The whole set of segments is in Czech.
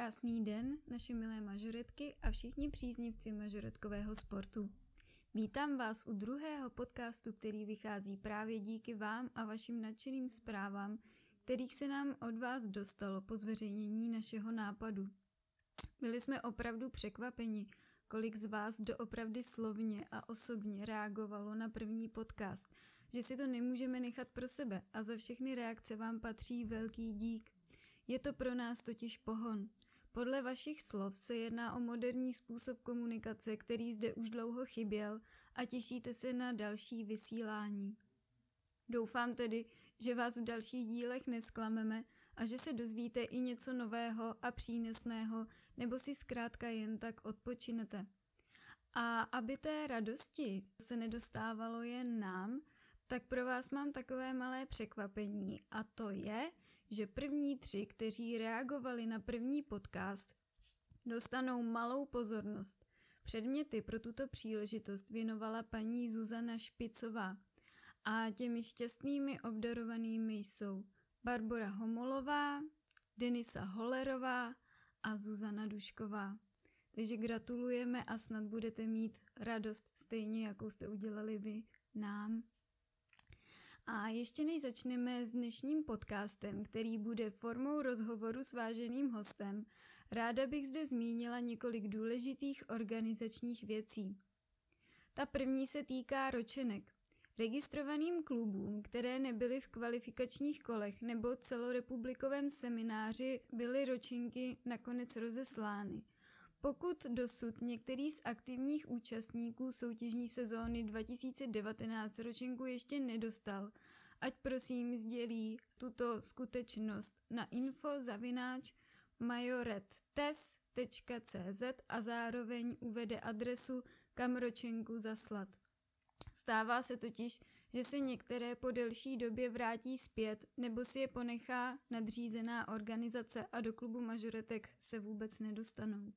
Krásný den, naše milé mažoretky a všichni příznivci mažoretkového sportu. Vítám vás u druhého podcastu, který vychází právě díky vám a vašim nadšeným zprávám, kterých se nám od vás dostalo po zveřejnění našeho nápadu. Byli jsme opravdu překvapeni, kolik z vás doopravdy slovně a osobně reagovalo na první podcast, že si to nemůžeme nechat pro sebe a za všechny reakce vám patří velký dík. Je to pro nás totiž pohon. Podle vašich slov se jedná o moderní způsob komunikace, který zde už dlouho chyběl a těšíte se na další vysílání. Doufám tedy, že vás v dalších dílech nesklameme a že se dozvíte i něco nového a přínosného, nebo si zkrátka jen tak odpočinete. A aby té radosti se nedostávalo jen nám, tak pro vás mám takové malé překvapení a to je, že první tři, kteří reagovali na první podcast, dostanou malou pozornost. Předměty pro tuto příležitost věnovala paní Zuzana Špicová a těmi šťastnými obdarovanými jsou Barbara Homolová, Denisa Holerová a Zuzana Dušková. Takže gratulujeme a snad budete mít radost stejně, jakou jste udělali vy nám. A ještě než začneme s dnešním podcastem, který bude formou rozhovoru s váženým hostem, ráda bych zde zmínila několik důležitých organizačních věcí. Ta první se týká ročenek. Registrovaným klubům, které nebyly v kvalifikačních kolech nebo celorepublikovém semináři, byly ročenky nakonec rozeslány. Pokud dosud některý z aktivních účastníků soutěžní sezóny 2019 ročenku ještě nedostal, ať prosím sdělí tuto skutečnost na info zavináč majorettes.cz a zároveň uvede adresu, kam ročenku zaslat. Stává se totiž, že se některé po delší době vrátí zpět nebo si je ponechá nadřízená organizace a do klubu majoretek se vůbec nedostanou.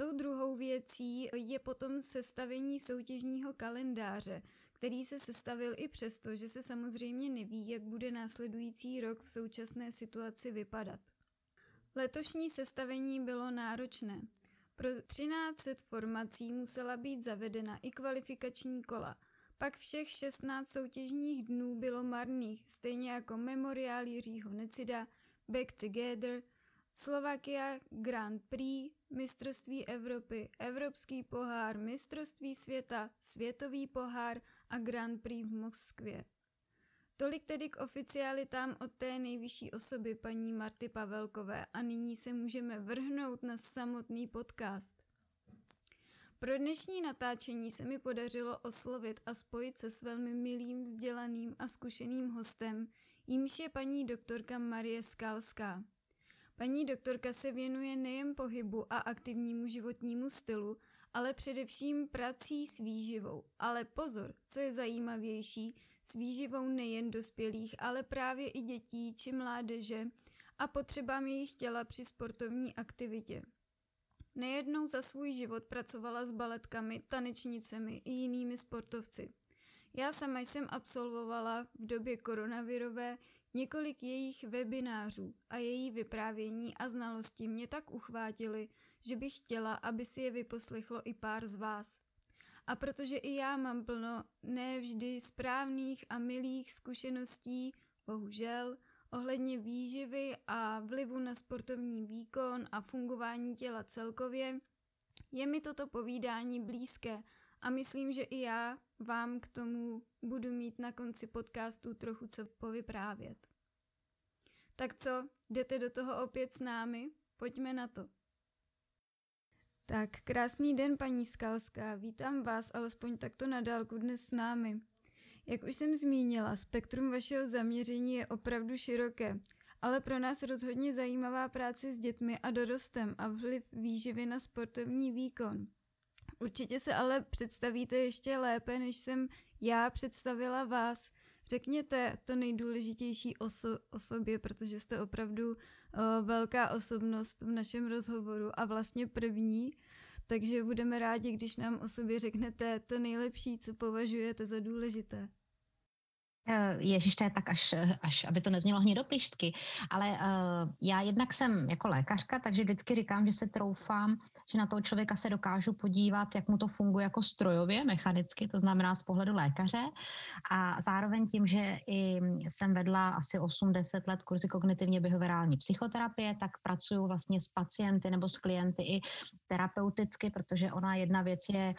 Tou druhou věcí je potom sestavení soutěžního kalendáře, který se sestavil i přesto, že se samozřejmě neví, jak bude následující rok v současné situaci vypadat. Letošní sestavení bylo náročné. Pro 1300 formací musela být zavedena i kvalifikační kola. Pak všech 16 soutěžních dnů bylo marných, stejně jako memoriál Jiřího Necida, Back Together, Slovakia Grand Prix, mistrovství Evropy, Evropský pohár, mistrovství světa, světový pohár a Grand Prix v Moskvě. Tolik tedy k oficialitám od té nejvyšší osoby paní Marty Pavelkové a nyní se můžeme vrhnout na samotný podcast. Pro dnešní natáčení se mi podařilo oslovit a spojit se s velmi milým, vzdělaným a zkušeným hostem, jímž je paní doktorka Marie Skalská. Paní doktorka se věnuje nejen pohybu a aktivnímu životnímu stylu, ale především prací s výživou. Ale pozor, co je zajímavější, s výživou nejen dospělých, ale právě i dětí či mládeže a potřebám jejich těla při sportovní aktivitě. Nejednou za svůj život pracovala s baletkami, tanečnicemi i jinými sportovci. Já sama jsem absolvovala v době koronavirové Několik jejich webinářů a její vyprávění a znalosti mě tak uchvátily, že bych chtěla, aby si je vyposlechlo i pár z vás. A protože i já mám plno nevždy správných a milých zkušeností, bohužel, ohledně výživy a vlivu na sportovní výkon a fungování těla celkově, je mi toto povídání blízké a myslím, že i já vám k tomu budu mít na konci podcastu trochu co povyprávět. Tak co, jdete do toho opět s námi? Pojďme na to. Tak, krásný den, paní Skalská. Vítám vás alespoň takto na dálku dnes s námi. Jak už jsem zmínila, spektrum vašeho zaměření je opravdu široké, ale pro nás rozhodně zajímavá práce s dětmi a dorostem a vliv výživy na sportovní výkon. Určitě se ale představíte ještě lépe, než jsem já představila vás. Řekněte to nejdůležitější oso- o sobě, protože jste opravdu o, velká osobnost v našem rozhovoru a vlastně první, takže budeme rádi, když nám o sobě řeknete to nejlepší, co považujete za důležité. Eh, Ježíš, to je tak až, až aby to neznělo hnědoplížsky. Ale uh, já jednak jsem jako lékařka, takže vždycky říkám, že se troufám, že na toho člověka se dokážu podívat, jak mu to funguje jako strojově, mechanicky, to znamená z pohledu lékaře. A zároveň tím, že i jsem vedla asi 8-10 let kurzy kognitivně behaviorální psychoterapie, tak pracuju vlastně s pacienty nebo s klienty i terapeuticky, protože ona jedna věc je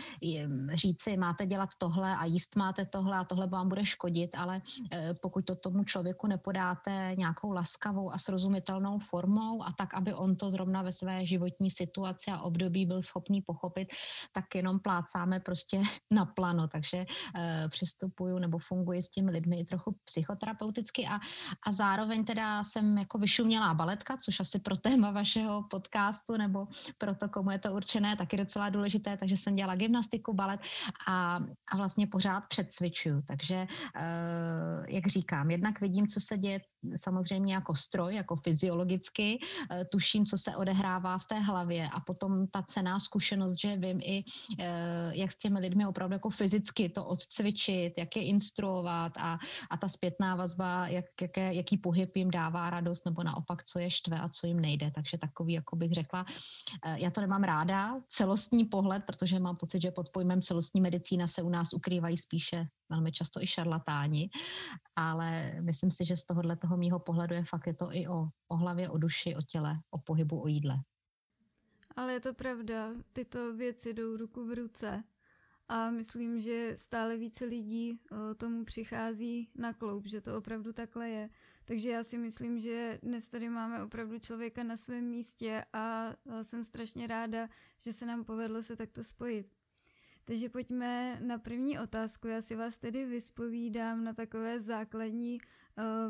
říci, máte dělat tohle a jíst máte tohle a tohle vám bude škodit, ale Eh, pokud to tomu člověku nepodáte nějakou laskavou a srozumitelnou formou a tak, aby on to zrovna ve své životní situaci a období byl schopný pochopit, tak jenom plácáme prostě na plano. Takže eh, přistupuju nebo funguji s těmi lidmi i trochu psychoterapeuticky a, a zároveň teda jsem jako vyšumělá baletka, což asi pro téma vašeho podcastu nebo pro to, komu je to určené, taky docela důležité, takže jsem dělala gymnastiku, balet a, a vlastně pořád předcvičuju. Takže Eh, jak říkám, jednak vidím, co se děje samozřejmě jako stroj, jako fyziologicky, eh, tuším, co se odehrává v té hlavě a potom ta cená zkušenost, že vím i, eh, jak s těmi lidmi opravdu jako fyzicky to odcvičit, jak je instruovat a, a ta zpětná vazba, jak, jaké, jaký pohyb jim dává radost nebo naopak, co je štve a co jim nejde. Takže takový, jako bych řekla, já to nemám ráda, celostní pohled, protože mám pocit, že pod pojmem celostní medicína se u nás ukrývají spíše velmi často i šarlatáni, ale myslím si, že z tohohle toho mýho pohledu je fakt je to i o, o hlavě, o duši, o těle, o pohybu, o jídle. Ale je to pravda, tyto věci jdou ruku v ruce a myslím, že stále více lidí tomu přichází na kloup, že to opravdu takhle je. Takže já si myslím, že dnes tady máme opravdu člověka na svém místě a jsem strašně ráda, že se nám povedlo se takto spojit. Takže pojďme na první otázku. Já si vás tedy vyspovídám na takové základní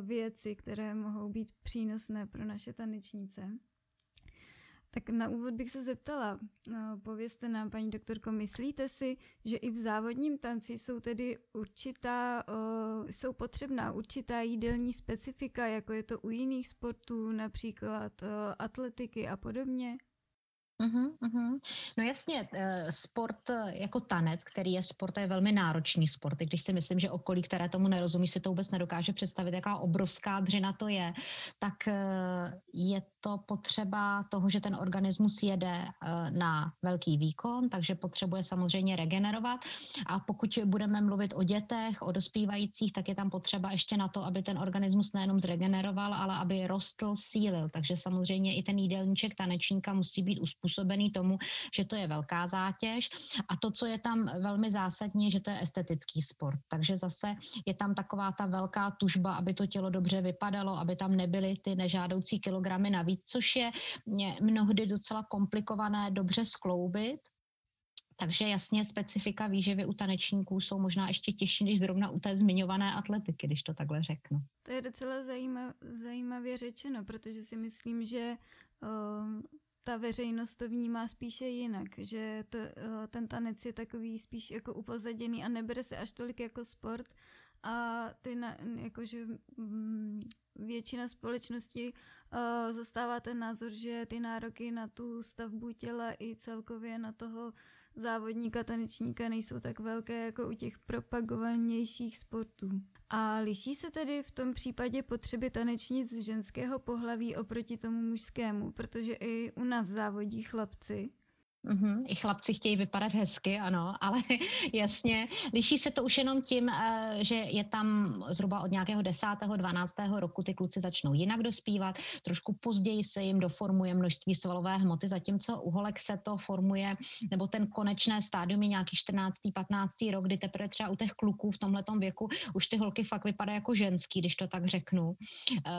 věci, které mohou být přínosné pro naše tanečnice. Tak na úvod bych se zeptala, no, povězte nám, paní doktorko, myslíte si, že i v závodním tanci jsou tedy určitá, uh, jsou potřebná určitá jídelní specifika, jako je to u jiných sportů, například atletiky a podobně? Uh-huh, uh-huh. No jasně, eh, sport eh, jako tanec, který je sport, je velmi náročný sport. I když si myslím, že okolí, které tomu nerozumí, si to vůbec nedokáže představit, jaká obrovská dřina to je, tak eh, je to potřeba toho, že ten organismus jede na velký výkon, takže potřebuje samozřejmě regenerovat. A pokud budeme mluvit o dětech, o dospívajících, tak je tam potřeba ještě na to, aby ten organismus nejenom zregeneroval, ale aby rostl, sílil. Takže samozřejmě i ten jídelníček tanečníka musí být uspůsobený tomu, že to je velká zátěž a to, co je tam velmi zásadní, že to je estetický sport. Takže zase je tam taková ta velká tužba, aby to tělo dobře vypadalo, aby tam nebyly ty nežádoucí kilogramy navíc, což je mnohdy docela komplikované dobře skloubit, takže jasně specifika výživy u tanečníků jsou možná ještě těžší než zrovna u té zmiňované atletiky, když to takhle řeknu. To je docela zajímav, zajímavě řečeno, protože si myslím, že uh, ta veřejnost to vnímá spíše jinak, že to, eh, ten tanec je takový spíš jako upozaděný a nebere se až tolik jako sport a ty na, jakože mm, většina společnosti uh, zastává ten názor, že ty nároky na tu stavbu těla i celkově na toho závodníka, tanečníka nejsou tak velké jako u těch propagovanějších sportů. A liší se tedy v tom případě potřeby tanečnic ženského pohlaví oproti tomu mužskému, protože i u nás závodí chlapci. Mm-hmm. I chlapci chtějí vypadat hezky, ano, ale jasně, liší se to už jenom tím, eh, že je tam zhruba od nějakého 10. 12. roku ty kluci začnou jinak dospívat, trošku později se jim doformuje množství svalové hmoty, zatímco u holek se to formuje, nebo ten konečné stádium je nějaký 14. 15. rok, kdy teprve třeba u těch kluků v tomhle věku už ty holky fakt vypadají jako ženský, když to tak řeknu. Eh,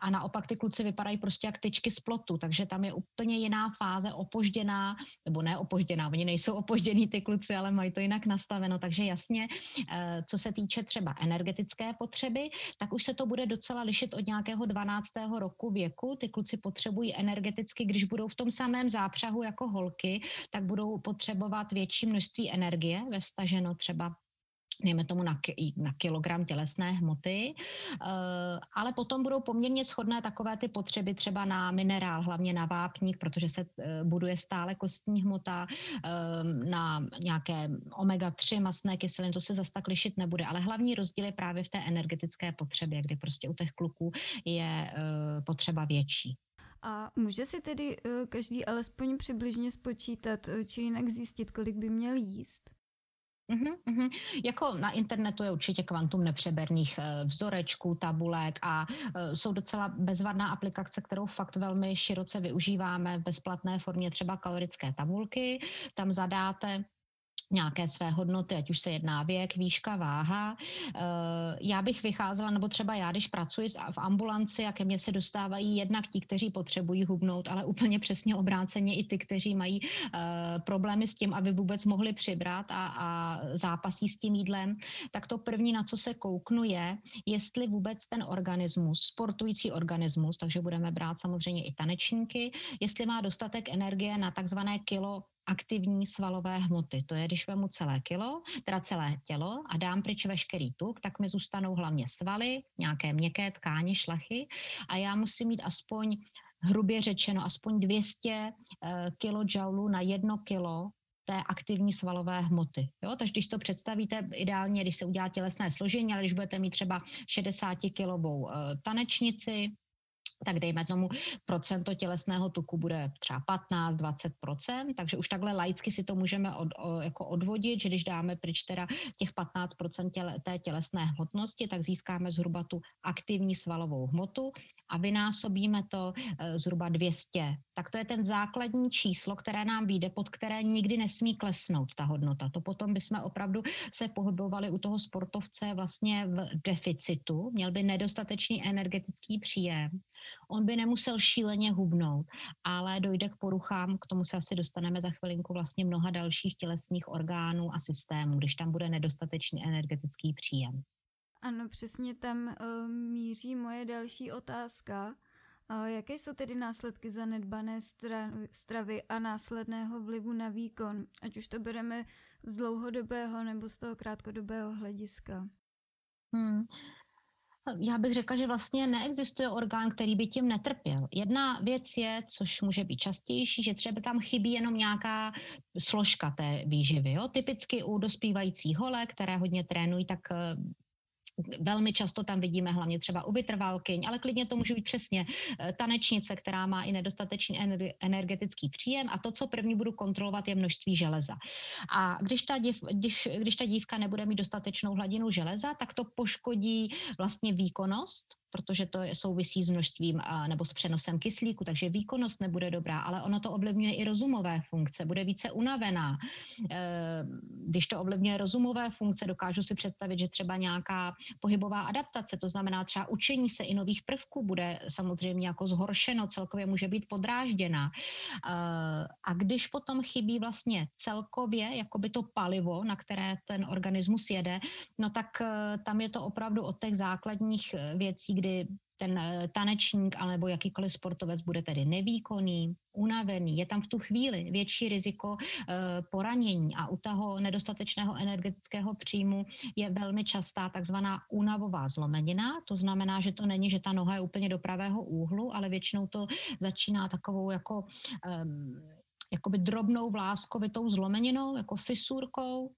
a naopak ty kluci vypadají prostě jak tyčky z plotu, takže tam je úplně jiná fáze, opožděná, nebo ne opožděná, oni nejsou opoždění ty kluci, ale mají to jinak nastaveno, takže jasně, eh, co se týče třeba energetické potřeby, tak už se to bude docela lišit od nějakého 12. roku věku, ty kluci potřebují energeticky, když budou v tom samém zápřahu jako holky, tak budou potřebovat větší množství energie ve vstaženo třeba dejme tomu na, na kilogram tělesné hmoty, eh, ale potom budou poměrně shodné takové ty potřeby třeba na minerál, hlavně na vápník, protože se eh, buduje stále kostní hmota, eh, na nějaké omega-3 masné kyseliny, to se zase tak lišit nebude, ale hlavní rozdíl je právě v té energetické potřebě, kdy prostě u těch kluků je potřeba větší. A může si tedy každý alespoň přibližně spočítat, či jinak zjistit, kolik by měl jíst? Uhum, uhum. Jako na internetu je určitě kvantum nepřeberných eh, vzorečků, tabulek a eh, jsou docela bezvadná aplikace, kterou fakt velmi široce využíváme v bezplatné formě, třeba kalorické tabulky. Tam zadáte nějaké své hodnoty, ať už se jedná věk, výška, váha. Eh, já bych vycházela, nebo třeba já, když pracuji v ambulanci a ke mně se dostávají jednak ti, kteří potřebují hubnout, ale úplně přesně obráceně i ty, kteří mají eh, problémy s tím, aby vůbec mohli přibrat a, a zápasí s tím jídlem, tak to první, na co se kouknu, je, jestli vůbec ten organismus, sportující organismus, takže budeme brát samozřejmě i tanečníky, jestli má dostatek energie na takzvané kilo aktivní svalové hmoty. To je, když vemu celé kilo, teda celé tělo a dám pryč veškerý tuk, tak mi zůstanou hlavně svaly, nějaké měkké tkáně, šlachy a já musím mít aspoň hrubě řečeno aspoň 200 kJ na jedno kilo té aktivní svalové hmoty. Jo? Takže když to představíte, ideálně, když se udělá tělesné složení, ale když budete mít třeba 60 kilovou uh, tanečnici, tak dejme tomu procento tělesného tuku bude třeba 15-20%, takže už takhle laicky si to můžeme od, o, jako odvodit, že když dáme pryč teda těch 15% těle, té tělesné hmotnosti, tak získáme zhruba tu aktivní svalovou hmotu a vynásobíme to e, zhruba 200. Tak to je ten základní číslo, které nám vyjde, pod které nikdy nesmí klesnout ta hodnota. To potom bychom opravdu se pohybovali u toho sportovce vlastně v deficitu, měl by nedostatečný energetický příjem On by nemusel šíleně hubnout, ale dojde k poruchám, k tomu se asi dostaneme za chvilinku vlastně mnoha dalších tělesných orgánů a systémů, když tam bude nedostatečný energetický příjem. Ano, přesně tam uh, míří moje další otázka. Uh, jaké jsou tedy následky zanedbané stra- stravy a následného vlivu na výkon, ať už to bereme z dlouhodobého nebo z toho krátkodobého hlediska? Hmm já bych řekla, že vlastně neexistuje orgán, který by tím netrpěl. Jedna věc je, což může být častější, že třeba tam chybí jenom nějaká složka té výživy. Jo? Typicky u dospívajících holek, které hodně trénují, tak eh, Velmi často tam vidíme hlavně třeba u vytrvalkyň, ale klidně to může být přesně eh, tanečnice, která má i nedostatečný energetický příjem a to, co první budu kontrolovat, je množství železa. A když ta, div, když, když ta dívka nebude mít dostatečnou hladinu železa, tak to poškodí vlastně výkonnost protože to souvisí s množstvím nebo s přenosem kyslíku, takže výkonnost nebude dobrá, ale ono to ovlivňuje i rozumové funkce, bude více unavená. E, když to ovlivňuje rozumové funkce, dokážu si představit, že třeba nějaká pohybová adaptace, to znamená třeba učení se i nových prvků, bude samozřejmě jako zhoršeno, celkově může být podrážděna. E, a když potom chybí vlastně celkově jakoby to palivo, na které ten organismus jede, no tak e, tam je to opravdu od těch základních věcí, kdy ten eh, tanečník alebo jakýkoliv sportovec bude tedy nevýkonný, unavený, je tam v tu chvíli větší riziko e, poranění a u toho nedostatečného energetického příjmu je velmi častá takzvaná únavová zlomenina, to znamená, že to není, že ta noha je úplně do pravého úhlu, ale většinou to začíná takovou jako e, jakoby drobnou vláskovitou zlomeninou, jako fisurkou,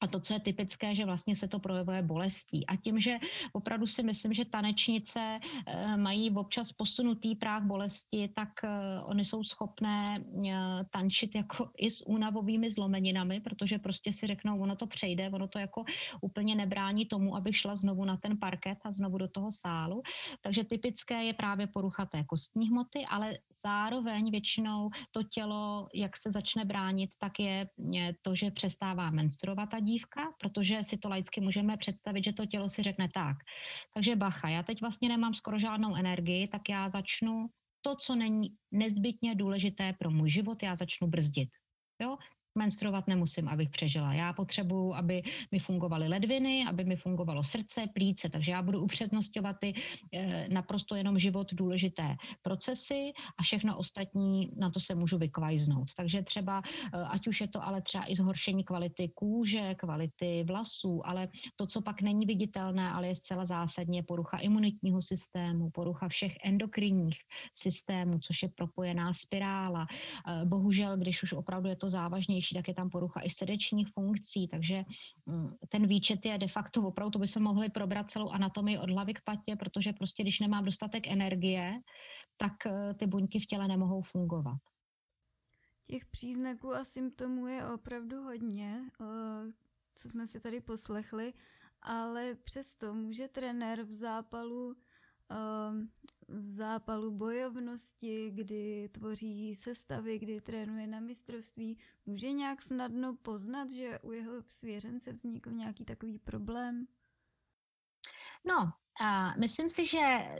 a to, co je typické, že vlastně se to projevuje bolestí. A tím, že opravdu si myslím, že tanečnice eh, mají občas posunutý práh bolesti, tak eh, oni jsou schopné eh, tančit jako i s únavovými zlomeninami, protože prostě si řeknou, ono to přejde, ono to jako úplně nebrání tomu, aby šla znovu na ten parket a znovu do toho sálu. Takže typické je právě porucha té kostní hmoty, ale zároveň většinou to tělo, jak se začne bránit, tak je to, že přestává menstruovat ta dívka, protože si to laicky můžeme představit, že to tělo si řekne tak. Takže bacha, já teď vlastně nemám skoro žádnou energii, tak já začnu to, co není nezbytně důležité pro můj život, já začnu brzdit. Jo? Menstruovat nemusím, abych přežila. Já potřebuju, aby mi fungovaly ledviny, aby mi fungovalo srdce, plíce, takže já budu upřednostňovat ty eh, naprosto jenom život důležité procesy a všechno ostatní, na to se můžu vykvajznout. Takže třeba, eh, ať už je to ale třeba i zhoršení kvality kůže, kvality vlasů, ale to, co pak není viditelné, ale je zcela zásadně porucha imunitního systému, porucha všech endokrinních systémů, což je propojená spirála. Eh, bohužel, když už opravdu je to závažnější, tak je tam porucha i srdečních funkcí, takže mm, ten výčet je de facto opravdu, to by se mohli probrat celou anatomii od hlavy k patě, protože prostě když nemám dostatek energie, tak eh, ty buňky v těle nemohou fungovat. Těch příznaků a symptomů je opravdu hodně, eh, co jsme si tady poslechli, ale přesto může trenér v zápalu v zápalu bojovnosti, kdy tvoří sestavy, kdy trénuje na mistrovství, může nějak snadno poznat, že u jeho svěřence vznikl nějaký takový problém? No, a myslím si, že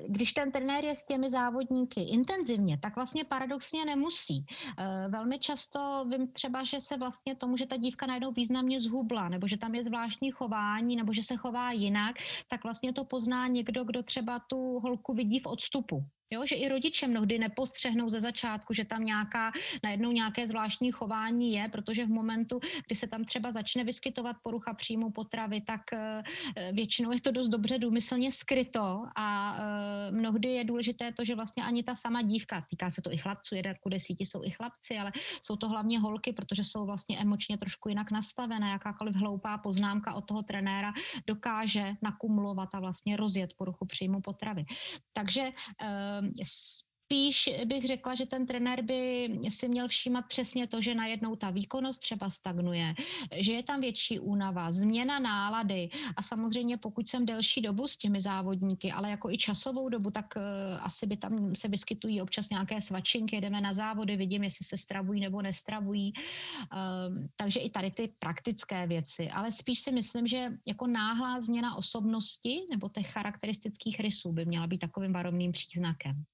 když ten trenér je s těmi závodníky intenzivně, tak vlastně paradoxně nemusí. E, velmi často vím třeba, že se vlastně tomu, že ta dívka najednou významně zhubla, nebo že tam je zvláštní chování, nebo že se chová jinak, tak vlastně to pozná někdo, kdo třeba tu holku vidí v odstupu. Jo, že i rodiče mnohdy nepostřehnou ze začátku, že tam nějaká, najednou nějaké zvláštní chování je, protože v momentu, kdy se tam třeba začne vyskytovat porucha příjmu potravy, tak eh, většinou je to dost dobře důmyslně skryto a eh, mnohdy je důležité to, že vlastně ani ta sama dívka, týká se to i chlapců, jeden ku desíti jsou i chlapci, ale jsou to hlavně holky, protože jsou vlastně emočně trošku jinak nastavené, jakákoliv hloupá poznámka od toho trenéra dokáže nakumulovat a vlastně rozjet poruchu příjmu potravy. Takže eh, Ehm, spíš bych řekla, že ten trenér by si měl všímat přesně to, že najednou ta výkonnost třeba stagnuje, že je tam větší únava, změna nálady a samozřejmě pokud jsem delší dobu s těmi závodníky, ale jako i časovou dobu, tak uh, asi by tam se vyskytují občas nějaké svačinky, jedeme na závody, vidím, jestli se stravují nebo nestravují. Uh, takže i tady ty praktické věci, ale spíš si myslím, že jako náhlá změna osobnosti nebo těch charakteristických rysů by měla být takovým varovným příznakem.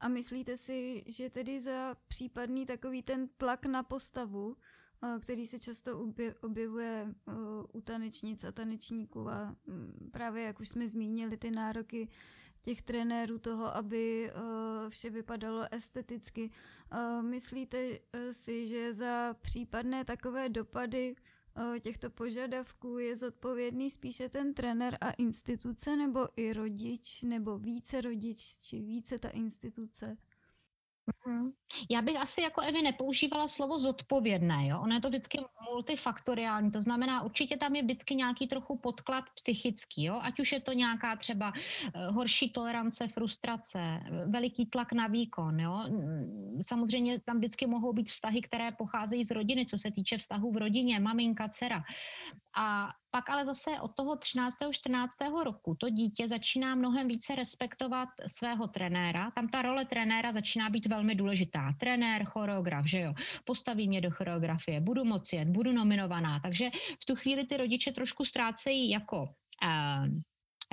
A myslíte si, že tedy za případný takový ten tlak na postavu, eh, který se často objevuje eh, u tanečnic a tanečníků a mm, právě, jak už jsme zmínili, ty nároky těch trenérů toho, aby eh, vše vypadalo esteticky. Myslíte si, že za případné takové dopady těchto požadavků je zodpovědný spíše ten trenér a instituce, nebo i rodič, nebo více rodič, či více ta instituce? Mhm. Já bych asi jako Evi nepoužívala slovo zodpovědné, jo? ono je to vždycky multifaktoriální, to znamená určitě tam je vždycky nějaký trochu podklad psychický, jo? ať už je to nějaká třeba eh, horší tolerance, frustrace, veliký tlak na výkon, jo? samozřejmě tam vždycky mohou být vztahy, které pocházejí z rodiny, co se týče vztahů v rodině, maminka, dcera. A pak ale zase od toho 13. 14. roku to dítě začíná mnohem více respektovat svého trenéra. Tam ta role trenéra začíná být velmi důležitá. Trenér, choreograf, že jo, postaví mě do choreografie, budu moci jet, budu nominovaná. Takže v tu chvíli ty rodiče trošku ztrácejí jako uh,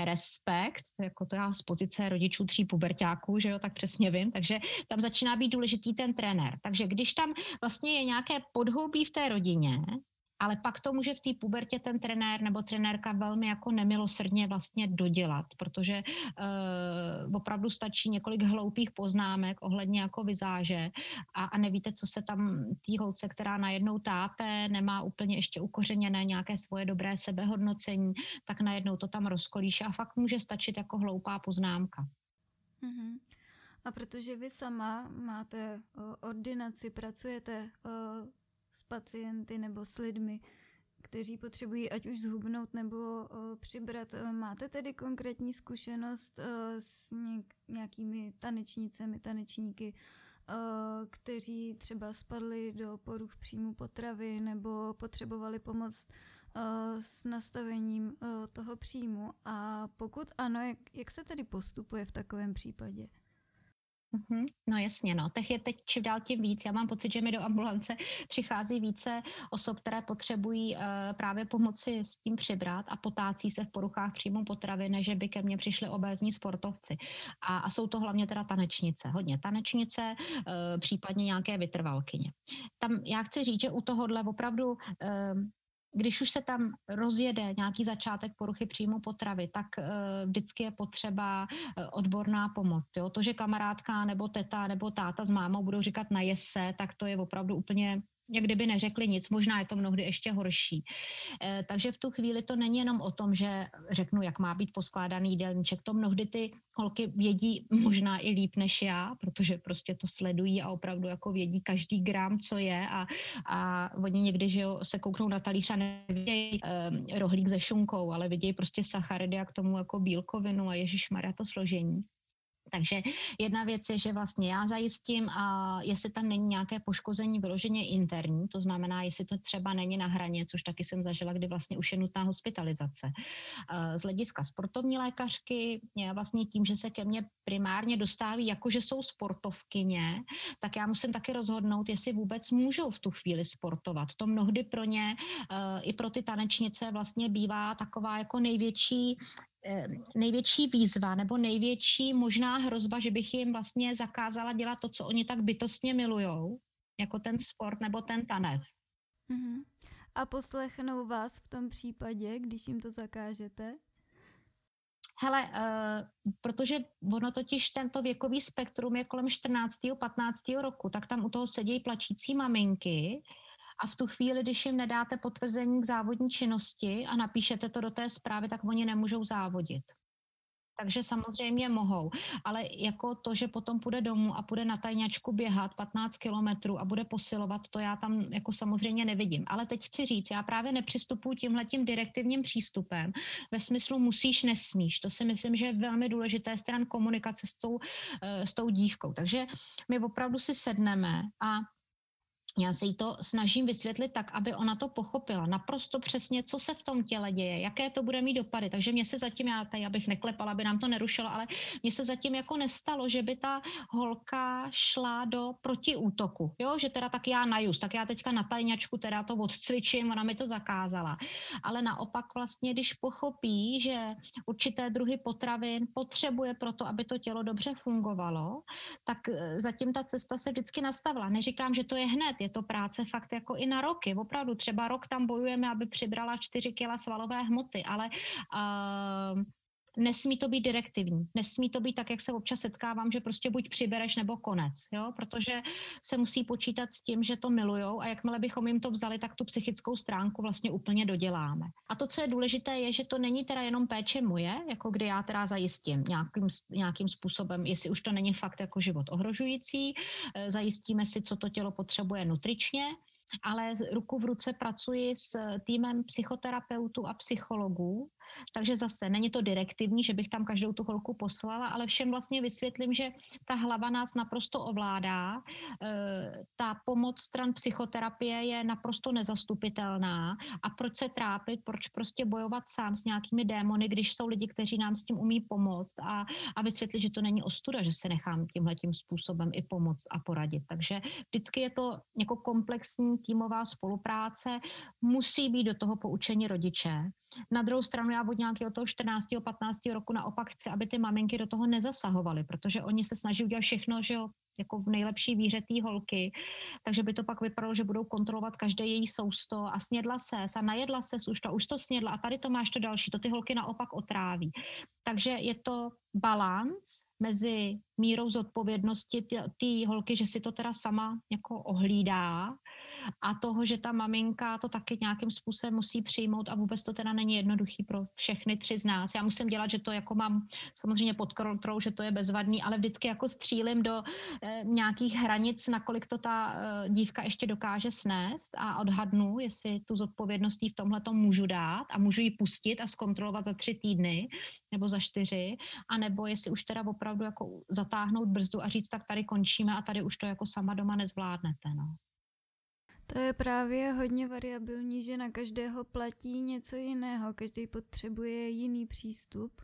respekt, jako to já z pozice rodičů tří pubertáků, že jo, tak přesně vím, takže tam začíná být důležitý ten trenér. Takže když tam vlastně je nějaké podhoubí v té rodině, ale pak to může v té pubertě ten trenér nebo trenérka velmi jako nemilosrdně vlastně dodělat, protože uh, opravdu stačí několik hloupých poznámek ohledně jako vizáže a, a nevíte, co se tam té holce, která najednou tápe, nemá úplně ještě ukořeněné nějaké svoje dobré sebehodnocení, tak najednou to tam rozkolíše a fakt může stačit jako hloupá poznámka. Mm-hmm. A protože vy sama máte ordinaci, pracujete s pacienty nebo s lidmi, kteří potřebují ať už zhubnout nebo o, přibrat. Máte tedy konkrétní zkušenost o, s nějakými tanečnicemi, tanečníky, kteří třeba spadli do poruch příjmu potravy nebo potřebovali pomoc s nastavením toho příjmu a pokud ano, jak, jak se tedy postupuje v takovém případě? Mm-hmm. No jasně, no. Těch je teď čím dál tím víc. Já mám pocit, že mi do ambulance přichází více osob, které potřebují uh, právě pomoci s tím přibrat a potácí se v poruchách příjmu potravy, než by ke mně přišli obézní sportovci. A, a jsou to hlavně teda tanečnice. Hodně tanečnice, uh, případně nějaké vytrvalkyně. Tam já chci říct, že u tohohle opravdu uh, když už se tam rozjede nějaký začátek poruchy příjmu potravy, tak uh, vždycky je potřeba uh, odborná pomoc. Jo? To, že kamarádka nebo teta nebo táta s mámou budou říkat na jese, tak to je opravdu úplně jak kdyby neřekli nic, možná je to mnohdy ještě horší. E, takže v tu chvíli to není jenom o tom, že řeknu, jak má být poskládaný jídelníček, to mnohdy ty holky vědí možná i líp než já, protože prostě to sledují a opravdu jako vědí každý gram, co je a, a oni někdy že jo, se kouknou na talíř a nevidějí e, rohlík se šunkou, ale vidějí prostě sacharidy a k tomu jako bílkovinu a Ježíš Maria to složení. Takže jedna věc je, že vlastně já zajistím, a jestli tam není nějaké poškození vyloženě interní, to znamená, jestli to třeba není na hraně, což taky jsem zažila, kdy vlastně už je nutná hospitalizace. Z hlediska sportovní lékařky, vlastně tím, že se ke mně primárně dostáví, jako že jsou sportovkyně, tak já musím taky rozhodnout, jestli vůbec můžou v tu chvíli sportovat. To mnohdy pro ně i pro ty tanečnice vlastně bývá taková jako největší Eh, největší výzva nebo největší možná hrozba, že bych jim vlastně zakázala dělat to, co oni tak bytostně milujou, jako ten sport nebo ten tanec. Uh-huh. A poslechnou vás v tom případě, když jim to zakážete? Hele, uh, protože ono totiž tento věkový spektrum je kolem 14. 15. roku, tak tam u toho sedějí plačící maminky, a v tu chvíli, když jim nedáte potvrzení k závodní činnosti a napíšete to do té zprávy, tak oni nemůžou závodit. Takže samozřejmě mohou, ale jako to, že potom půjde domů a půjde na tajňačku běhat 15 kilometrů a bude posilovat, to já tam jako samozřejmě nevidím. Ale teď chci říct, já právě nepřistupuji tímhletím direktivním přístupem ve smyslu musíš, nesmíš. To si myslím, že je velmi důležité stran komunikace s tou, eh, s tou dívkou. Takže my opravdu si sedneme a já se jí to snažím vysvětlit tak, aby ona to pochopila naprosto přesně, co se v tom těle děje, jaké to bude mít dopady. Takže mě se zatím, já tady abych neklepala, aby nám to nerušilo, ale mně se zatím jako nestalo, že by ta holka šla do protiútoku. Jo, že teda tak já najus, tak já teďka na tajňačku teda to odcvičím, ona mi to zakázala. Ale naopak vlastně, když pochopí, že určité druhy potravin potřebuje pro to, aby to tělo dobře fungovalo, tak eh, zatím ta cesta se vždycky nastavila. Neříkám, že to je hned, je to práce fakt jako i na roky. Opravdu třeba rok tam bojujeme, aby přibrala 4 kila svalové hmoty, ale uh, nesmí to být direktivní. Nesmí to být tak, jak se občas setkávám, že prostě buď přibereš nebo konec, jo? protože se musí počítat s tím, že to milujou a jakmile bychom jim to vzali, tak tu psychickou stránku vlastně úplně doděláme. A to, co je důležité, je, že to není teda jenom péče moje, jako kdy já teda zajistím nějakým, nějakým způsobem, jestli už to není fakt jako život ohrožující, eh, zajistíme si, co to tělo potřebuje nutričně, ale ruku v ruce pracuji s týmem psychoterapeutů a psychologů, takže zase není to direktivní, že bych tam každou tu holku poslala, ale všem vlastně vysvětlím, že ta hlava nás naprosto ovládá. E, ta pomoc stran psychoterapie je naprosto nezastupitelná. A proč se trápit, proč prostě bojovat sám s nějakými démony, když jsou lidi, kteří nám s tím umí pomoct a, a vysvětlit, že to není ostuda, že se nechám tímhle tím způsobem i pomoct a poradit. Takže vždycky je to jako komplexní týmová spolupráce. Musí být do toho poučení rodiče. Na druhou stranu já od nějakého toho 14. 15. roku naopak chci, aby ty maminky do toho nezasahovaly, protože oni se snaží udělat všechno, že jo, jako v nejlepší víře té holky, takže by to pak vypadalo, že budou kontrolovat každé její sousto a snědla se a najedla se, už to, už to snědla a tady to máš to další, to ty holky naopak otráví. Takže je to balans mezi mírou zodpovědnosti té holky, že si to teda sama jako ohlídá a toho, že ta maminka to taky nějakým způsobem musí přijmout a vůbec to teda není jednoduchý pro všechny tři z nás. Já musím dělat, že to jako mám samozřejmě pod kontrolou, že to je bezvadný, ale vždycky jako střílim do e, nějakých hranic, nakolik to ta e, dívka ještě dokáže snést a odhadnu, jestli tu zodpovědnost v tomhle to můžu dát a můžu ji pustit a zkontrolovat za tři týdny nebo za čtyři, a nebo jestli už teda opravdu jako zatáhnout brzdu a říct, tak tady končíme a tady už to jako sama doma nezvládnete. No. To je právě hodně variabilní, že na každého platí něco jiného, každý potřebuje jiný přístup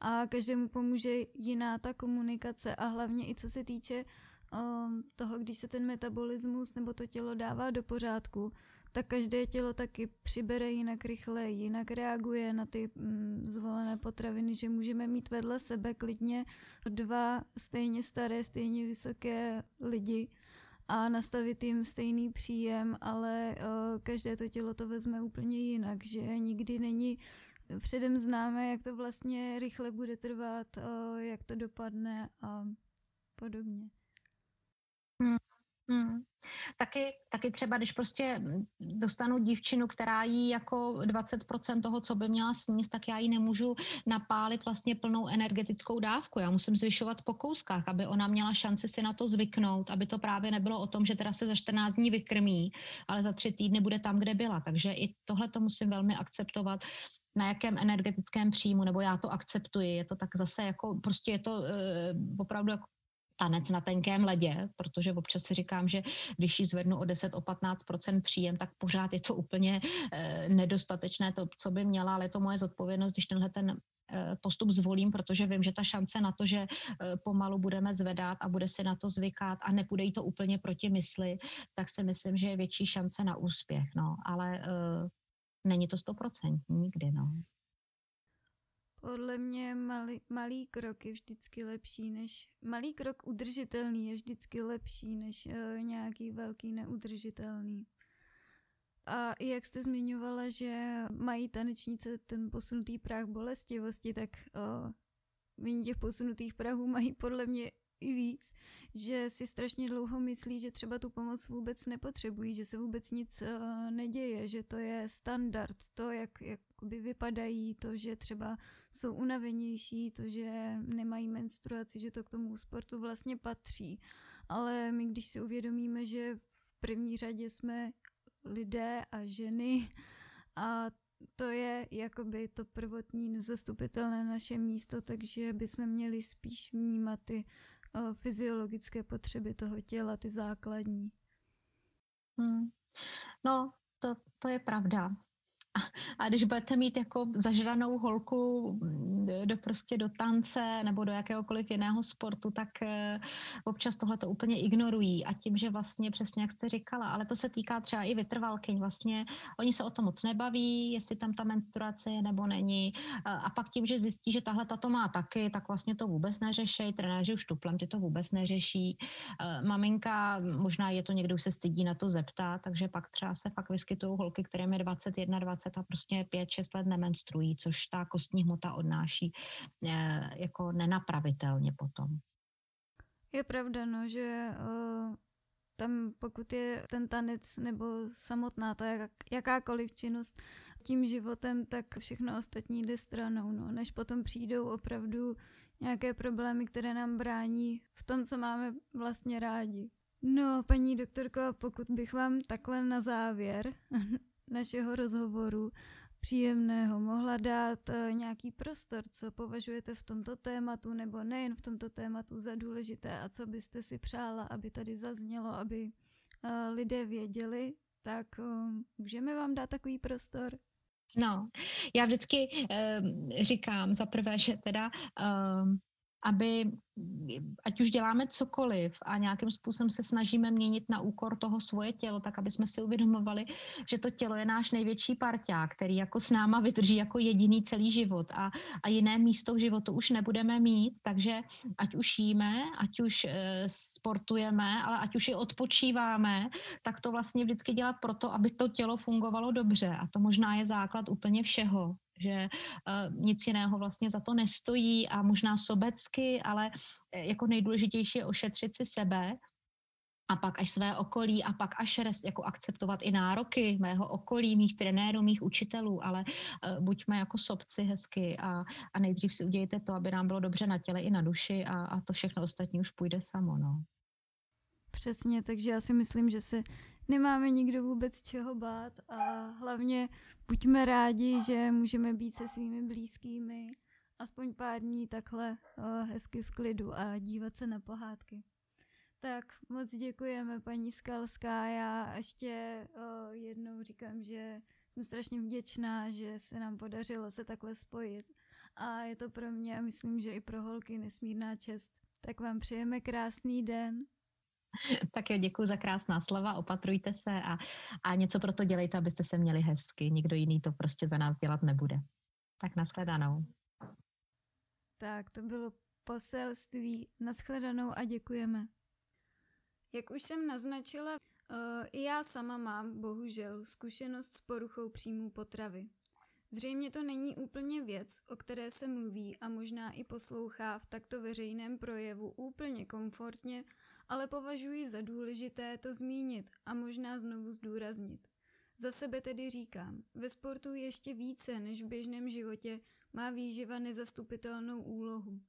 a každému pomůže jiná ta komunikace a hlavně i co se týče um, toho, když se ten metabolismus nebo to tělo dává do pořádku, tak každé tělo taky přibere jinak rychle, jinak reaguje na ty mm, zvolené potraviny, že můžeme mít vedle sebe klidně dva stejně staré, stejně vysoké lidi a nastavit jim stejný příjem, ale uh, každé to tělo to vezme úplně jinak, že nikdy není předem známe, jak to vlastně rychle bude trvat, uh, jak to dopadne a podobně. Hmm. Taky, taky třeba, když prostě dostanu dívčinu, která jí jako 20% toho, co by měla sníst, tak já jí nemůžu napálit vlastně plnou energetickou dávku. Já musím zvyšovat po kouskách, aby ona měla šanci si na to zvyknout, aby to právě nebylo o tom, že teda se za 14 dní vykrmí, ale za tři týdny bude tam, kde byla. Takže i tohle to musím velmi akceptovat na jakém energetickém příjmu, nebo já to akceptuji. Je to tak zase jako, prostě je to e, opravdu jako tanec na tenkém ledě, protože občas si říkám, že když ji zvednu o 10, o 15% příjem, tak pořád je to úplně e, nedostatečné, to, co by měla, ale je to moje zodpovědnost, když tenhle ten eh, postup zvolím, protože vím, že ta šance na to, že eh, pomalu budeme zvedat a bude si na to zvykat a nepůjde jí to úplně proti mysli, tak si myslím, že je větší šance na úspěch. No. Ale uh, není to stoprocentní nikdy. No. Podle mě malý, malý krok je vždycky lepší než... Malý krok udržitelný je vždycky lepší než uh, nějaký velký neudržitelný. A jak jste zmiňovala, že mají tanečnice ten posunutý práh bolestivosti, tak uh, oni těch posunutých prahů mají podle mě i víc, že si strašně dlouho myslí, že třeba tu pomoc vůbec nepotřebují, že se vůbec nic uh, neděje, že to je standard, to, jak, jakoby vypadají, to, že třeba jsou unavenější, to, že nemají menstruaci, že to k tomu sportu vlastně patří. Ale my, když si uvědomíme, že v první řadě jsme lidé a ženy a to je jakoby to prvotní nezastupitelné naše místo, takže bychom měli spíš vnímat ty uh, fyziologické potřeby toho těla, ty základní. Hmm. No, to, to je pravda. A když budete mít jako zažranou holku mm, do prostě do tance nebo do jakéhokoliv jiného sportu, tak eh, občas tohle to úplně ignorují. A tím, že vlastně přesně jak jste říkala, ale to se týká třeba i vytrvalkyň, vlastně oni se o tom moc nebaví, jestli tam ta menstruace je nebo není. A pak tím, že zjistí, že tahle to má taky, tak vlastně to vůbec neřeší. Trenéři už tuplem ty to vůbec neřeší. Eh, maminka, možná je to někdo, se stydí na to zeptat, takže pak třeba se fakt vyskytují holky, kterým je 21, 20 20 a prostě 5-6 let nemenstruují, což ta kostní hmota odnáší eh, jako nenapravitelně potom. Je pravda, no, že uh, tam pokud je ten tanec nebo samotná ta jak, jakákoliv činnost tím životem, tak všechno ostatní jde stranou, no, než potom přijdou opravdu nějaké problémy, které nám brání v tom, co máme vlastně rádi. No, paní doktorko, pokud bych vám takhle na závěr našeho rozhovoru příjemného mohla dát eh, nějaký prostor, co považujete v tomto tématu nebo nejen v tomto tématu za důležité a co byste si přála, aby tady zaznělo, aby eh, lidé věděli, tak eh, můžeme vám dát takový prostor? No, já vždycky říkám za prvé, že teda aby ať už děláme cokoliv a nějakým způsobem se snažíme měnit na úkor toho svoje tělo, tak aby jsme si uvědomovali, že to tělo je náš největší parťák, který jako s náma vydrží jako jediný celý život a, a jiné místo v životu už nebudeme mít, takže ať už jíme, ať už e, sportujeme, ale ať už i odpočíváme, tak to vlastně vždycky dělat proto, aby to tělo fungovalo dobře. A to možná je základ úplně všeho že uh, nic jiného vlastně za to nestojí a možná sobecky, ale eh, jako nejdůležitější je ošetřit si sebe a pak až své okolí a pak až rest, jako akceptovat i nároky mého okolí, mých trenérů, mých učitelů, ale uh, buďme jako sobci hezky a, a nejdřív si udějte to, aby nám bylo dobře na těle i na duši a, a to všechno ostatní už půjde samo, no. Přesně, takže já si myslím, že se nemáme nikdo vůbec čeho bát a hlavně buďme rádi, že můžeme být se svými blízkými aspoň pár dní takhle uh, hezky v klidu a dívat se na pohádky. Tak moc děkujeme paní Skalská. Já ještě uh, jednou říkám, že jsem strašně vděčná, že se nám podařilo se takhle spojit a je to pro mě a myslím, že i pro holky nesmírná čest. Tak vám přejeme krásný den. Tak jo, děkuji za krásná slova, opatrujte se a, a něco pro to dělejte, abyste se měli hezky. Nikdo jiný to prostě za nás dělat nebude. Tak nashledanou. Tak, to bylo poselství. Nashledanou a děkujeme. Jak už jsem naznačila, eh, i já sama mám, bohužel, zkušenost s poruchou příjmu potravy. Zřejmě to není úplně věc, o které se mluví a možná i poslouchá v takto veřejném projevu úplně komfortně, ale považuji za důležité to zmínit a možná znovu zdůraznit. Za sebe tedy říkám, ve sportu ještě více než v běžném životě má výživa nezastupitelnou úlohu.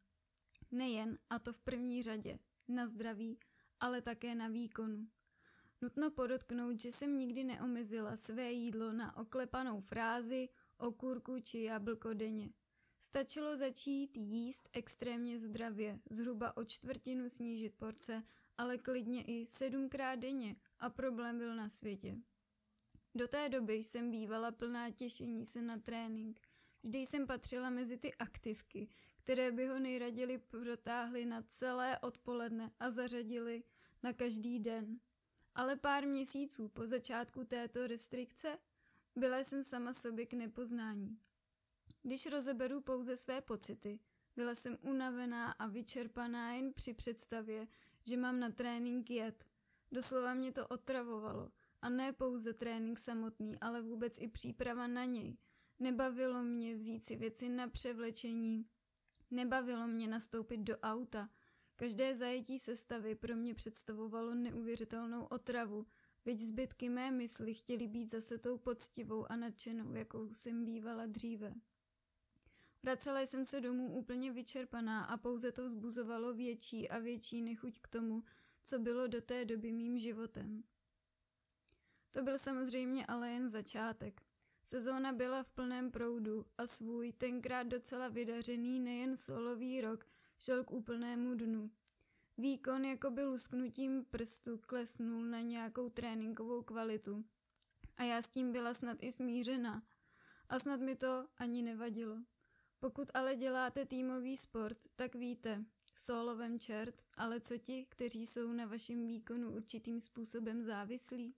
Nejen, a to v první řadě, na zdraví, ale také na výkonu. Nutno podotknout, že jsem nikdy neomezila své jídlo na oklepanou frázi, okurku či jablko denně. Stačilo začít jíst extrémně zdravě, zhruba o čtvrtinu snížit porce, ale klidně i sedmkrát denně a problém byl na světě. Do té doby jsem bývala plná těšení se na trénink. Vždy jsem patřila mezi ty aktivky, které by ho nejraději protáhly na celé odpoledne a zařadili na každý den. Ale pár měsíců po začátku této restrikce byla jsem sama sobě k nepoznání. Když rozeberu pouze své pocity, byla jsem unavená a vyčerpaná jen při představě, že mám na trénink jet. Doslova mě to otravovalo. A ne pouze trénink samotný, ale vůbec i příprava na něj. Nebavilo mě vzít si věci na převlečení, nebavilo mě nastoupit do auta. Každé zajetí sestavy pro mě představovalo neuvěřitelnou otravu, Veď zbytky mé mysli chtěly být zase tou poctivou a nadšenou, jakou jsem bývala dříve. Vracela jsem se domů úplně vyčerpaná a pouze to vzbuzovalo větší a větší nechuť k tomu, co bylo do té doby mým životem. To byl samozřejmě ale jen začátek. Sezóna byla v plném proudu a svůj tenkrát docela vydařený nejen solový rok šel k úplnému dnu. Výkon jako by lusknutím prstu klesnul na nějakou tréninkovou kvalitu. A já s tím byla snad i smířena. A snad mi to ani nevadilo. Pokud ale děláte týmový sport, tak víte, solovem čert, ale co ti, kteří jsou na vašem výkonu určitým způsobem závislí?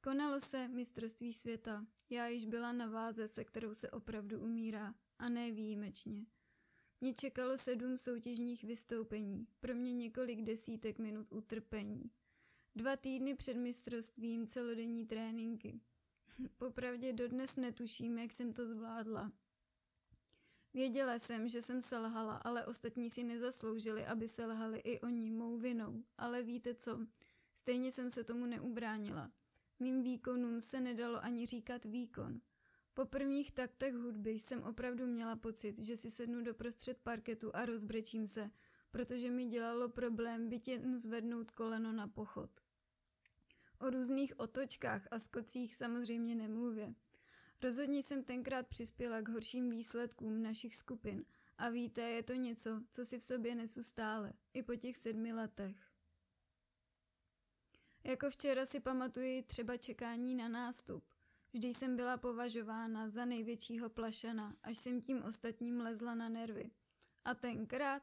Konalo se mistrovství světa. Já již byla na váze, se kterou se opravdu umírá, a ne výjimečně. Mě čekalo sedm soutěžních vystoupení, pro mě několik desítek minut utrpení. Dva týdny před mistrovstvím celodenní tréninky. Popravdě dodnes netuším, jak jsem to zvládla. Věděla jsem, že jsem selhala, ale ostatní si nezasloužili, aby selhali i oni mou vinou. Ale víte co? Stejně jsem se tomu neubránila. Mým výkonům se nedalo ani říkat výkon. Po prvních taktech hudby jsem opravdu měla pocit, že si sednu do prostřed parketu a rozbrečím se, protože mi dělalo problém byt jen zvednout koleno na pochod. O různých otočkách a skocích samozřejmě nemluvě. Rozhodně jsem tenkrát přispěla k horším výsledkům našich skupin a víte, je to něco, co si v sobě nesu stále, i po těch sedmi letech. Jako včera si pamatuji třeba čekání na nástup. Vždy jsem byla považována za největšího plašana, až jsem tím ostatním lezla na nervy. A tenkrát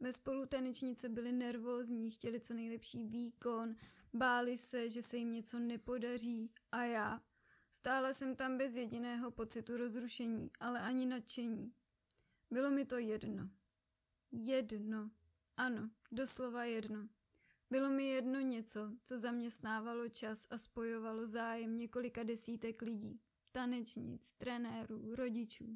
mé spolutanečnice byly nervózní, chtěli co nejlepší výkon, báli se, že se jim něco nepodaří a já. Stále jsem tam bez jediného pocitu rozrušení, ale ani nadšení. Bylo mi to jedno. Jedno. Ano, doslova jedno. Bylo mi jedno něco, co zaměstnávalo čas a spojovalo zájem několika desítek lidí, tanečnic, trenérů, rodičů.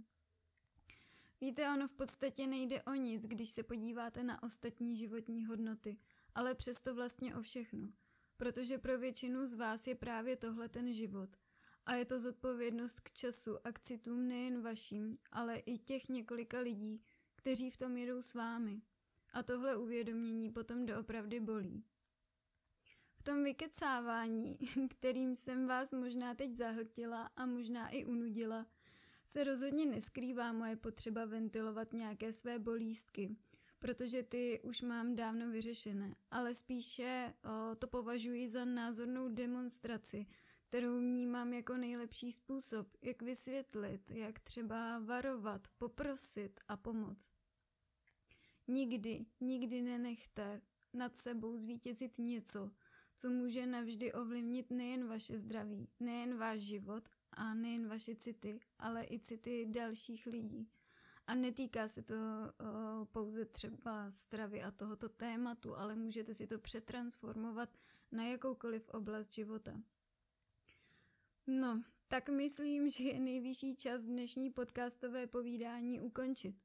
Víte, ono v podstatě nejde o nic, když se podíváte na ostatní životní hodnoty, ale přesto vlastně o všechno, protože pro většinu z vás je právě tohle ten život. A je to zodpovědnost k času a k citům nejen vaším, ale i těch několika lidí, kteří v tom jedou s vámi. A tohle uvědomění potom doopravdy bolí. V tom vykecávání, kterým jsem vás možná teď zahltila a možná i unudila, se rozhodně neskrývá moje potřeba ventilovat nějaké své bolístky, protože ty už mám dávno vyřešené, ale spíše o, to považuji za názornou demonstraci kterou vnímám jako nejlepší způsob, jak vysvětlit, jak třeba varovat, poprosit a pomoct. Nikdy, nikdy nenechte nad sebou zvítězit něco, co může navždy ovlivnit nejen vaše zdraví, nejen váš život a nejen vaše city, ale i city dalších lidí. A netýká se to pouze třeba stravy a tohoto tématu, ale můžete si to přetransformovat na jakoukoliv oblast života. No, tak myslím, že je nejvyšší čas dnešní podcastové povídání ukončit.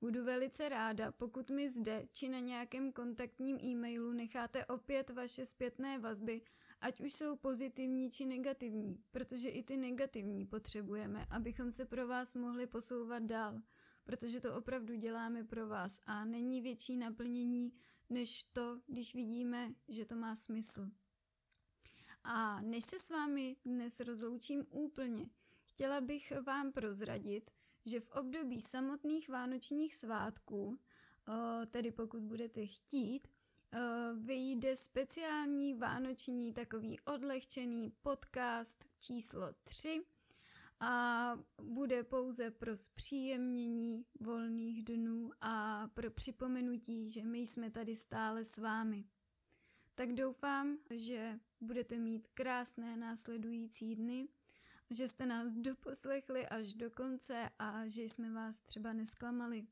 Budu velice ráda, pokud mi zde či na nějakém kontaktním e-mailu necháte opět vaše zpětné vazby, ať už jsou pozitivní či negativní, protože i ty negativní potřebujeme, abychom se pro vás mohli posouvat dál, protože to opravdu děláme pro vás a není větší naplnění než to, když vidíme, že to má smysl. A než se s vámi dnes rozloučím úplně, chtěla bych vám prozradit, že v období samotných vánočních svátků, tedy pokud budete chtít, vyjde speciální vánoční takový odlehčený podcast číslo 3 a bude pouze pro zpříjemnění volných dnů a pro připomenutí, že my jsme tady stále s vámi. Tak doufám, že budete mít krásné následující dny, že jste nás doposlechli až do konce a že jsme vás třeba nesklamali.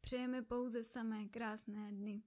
Přejeme pouze samé krásné dny.